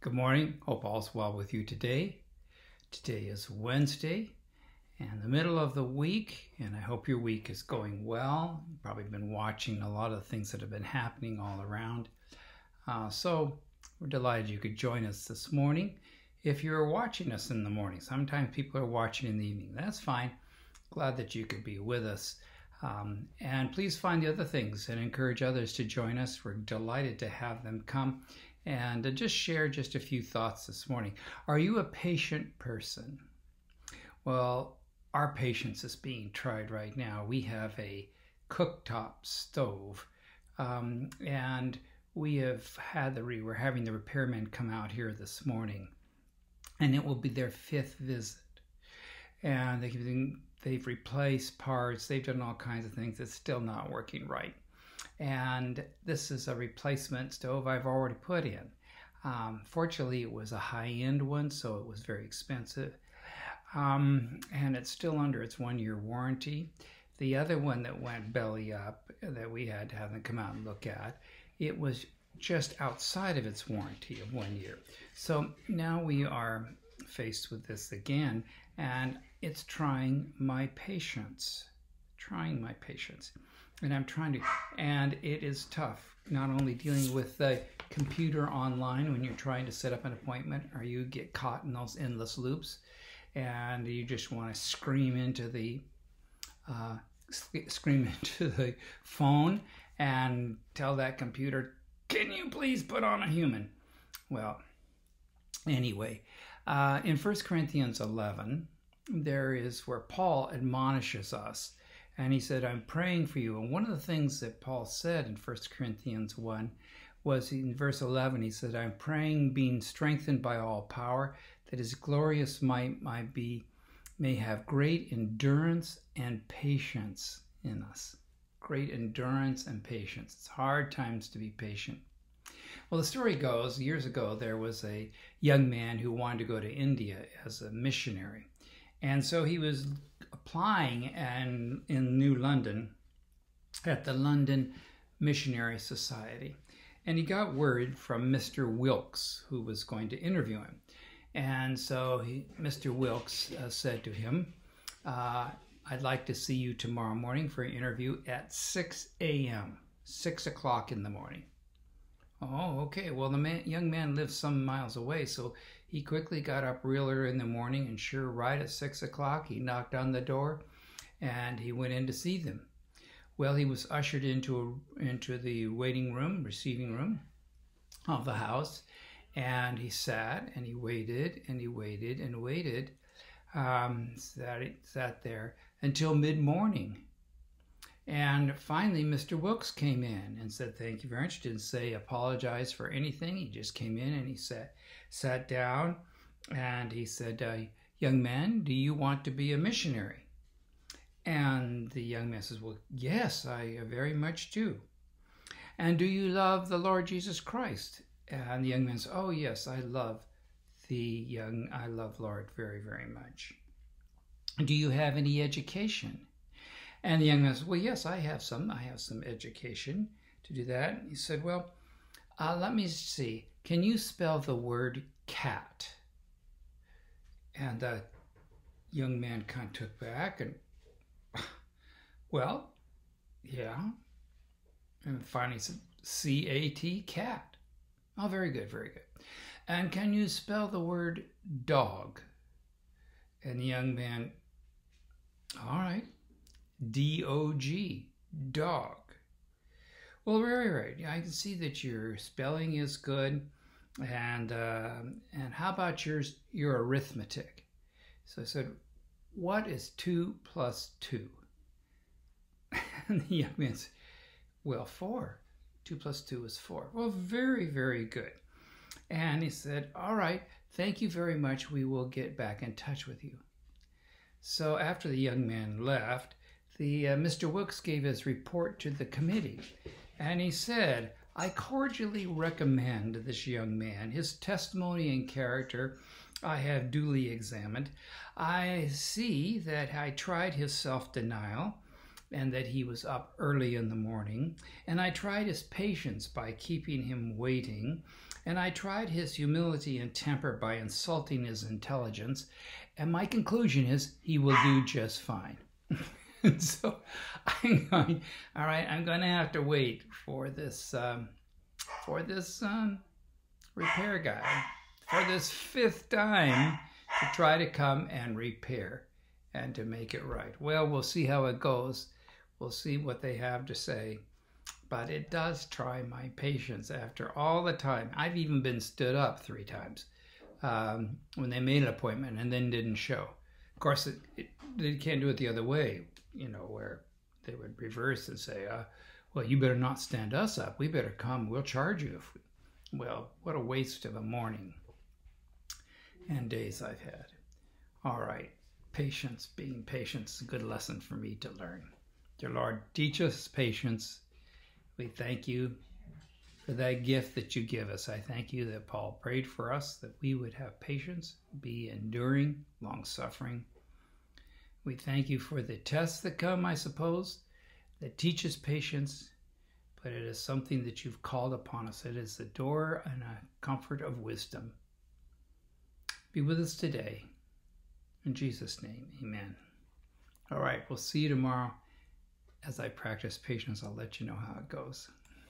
Good morning. Hope all's well with you today. Today is Wednesday and the middle of the week, and I hope your week is going well. You've probably been watching a lot of things that have been happening all around. Uh, so we're delighted you could join us this morning. If you're watching us in the morning, sometimes people are watching in the evening. That's fine. Glad that you could be with us. Um, and please find the other things and encourage others to join us. We're delighted to have them come and just share just a few thoughts this morning. Are you a patient person? Well, our patience is being tried right now. We have a cooktop stove, um, and we have had the re- we're having the repairmen come out here this morning, and it will be their fifth visit, and they they've replaced parts, they've done all kinds of things. It's still not working right and this is a replacement stove I've already put in. Um, fortunately, it was a high-end one, so it was very expensive, um, and it's still under its one-year warranty. The other one that went belly up that we had to have them come out and look at, it was just outside of its warranty of one year. So now we are faced with this again, and it's trying my patience, trying my patience and I'm trying to, and it is tough. Not only dealing with the computer online when you're trying to set up an appointment, or you get caught in those endless loops, and you just want to scream into the uh, scream into the phone and tell that computer, "Can you please put on a human?" Well, anyway, uh, in 1 Corinthians 11, there is where Paul admonishes us and he said, I'm praying for you. And one of the things that Paul said in 1 Corinthians 1 was in verse 11, he said, I'm praying, being strengthened by all power, that his glorious might might be, may have great endurance and patience in us. Great endurance and patience. It's hard times to be patient. Well, the story goes years ago, there was a young man who wanted to go to India as a missionary. And so he was applying and in New London at the London Missionary Society. And he got word from Mr. Wilkes, who was going to interview him. And so he, Mr. Wilkes uh, said to him, uh, I'd like to see you tomorrow morning for an interview at 6 a.m., 6 o'clock in the morning. Oh, okay. Well, the man, young man lives some miles away, so he quickly got up real early in the morning, and sure, right at six o'clock, he knocked on the door, and he went in to see them. Well, he was ushered into a, into the waiting room, receiving room of the house, and he sat and he waited and he waited and waited. Um, sat sat there until mid morning. And finally, Mr. Wilkes came in and said, Thank you very much. Didn't say apologize for anything. He just came in and he said, sat down and he said, uh, Young man, do you want to be a missionary? And the young man says, Well, yes, I very much do. And do you love the Lord Jesus Christ? And the young man says, Oh, yes, I love the young, I love Lord very, very much. Do you have any education? And the young man says, Well, yes, I have some. I have some education to do that. He said, Well, uh, let me see. Can you spell the word cat? And the young man kind of took back and, well, yeah. And finally said, C A T, cat. Oh, very good, very good. And can you spell the word dog? And the young man, all right, D O G, dog. Well, very right. I can see that your spelling is good, and uh, and how about yours? Your arithmetic. So I said, "What is two plus two? And the young man said, "Well, four. Two plus two is four. Well, very, very good." And he said, "All right, thank you very much. We will get back in touch with you." So after the young man left, the uh, Mr. Wilkes gave his report to the committee and he said, I cordially recommend this young man. His testimony and character I have duly examined. I see that I tried his self denial and that he was up early in the morning, and I tried his patience by keeping him waiting, and I tried his humility and temper by insulting his intelligence, and my conclusion is he will do just fine. so I'm going, all right, I'm going to have to wait for this, um, for this um, repair guy, for this fifth time to try to come and repair and to make it right. Well, we'll see how it goes. We'll see what they have to say. But it does try my patience after all the time. I've even been stood up three times um, when they made an appointment and then didn't show. Of course, it, it, they can't do it the other way, you know, where they would reverse and say, uh, well, you better not stand us up. We better come. We'll charge you. We... Well, what a waste of a morning and days I've had. All right, patience, being patient is a good lesson for me to learn. Dear Lord, teach us patience. We thank you for that gift that you give us. I thank you that Paul prayed for us that we would have patience, be enduring, long suffering. We thank you for the tests that come, I suppose, that teaches patience, but it is something that you've called upon us. It is the door and a comfort of wisdom. Be with us today. In Jesus' name, amen. All right, we'll see you tomorrow. As I practice patience, I'll let you know how it goes.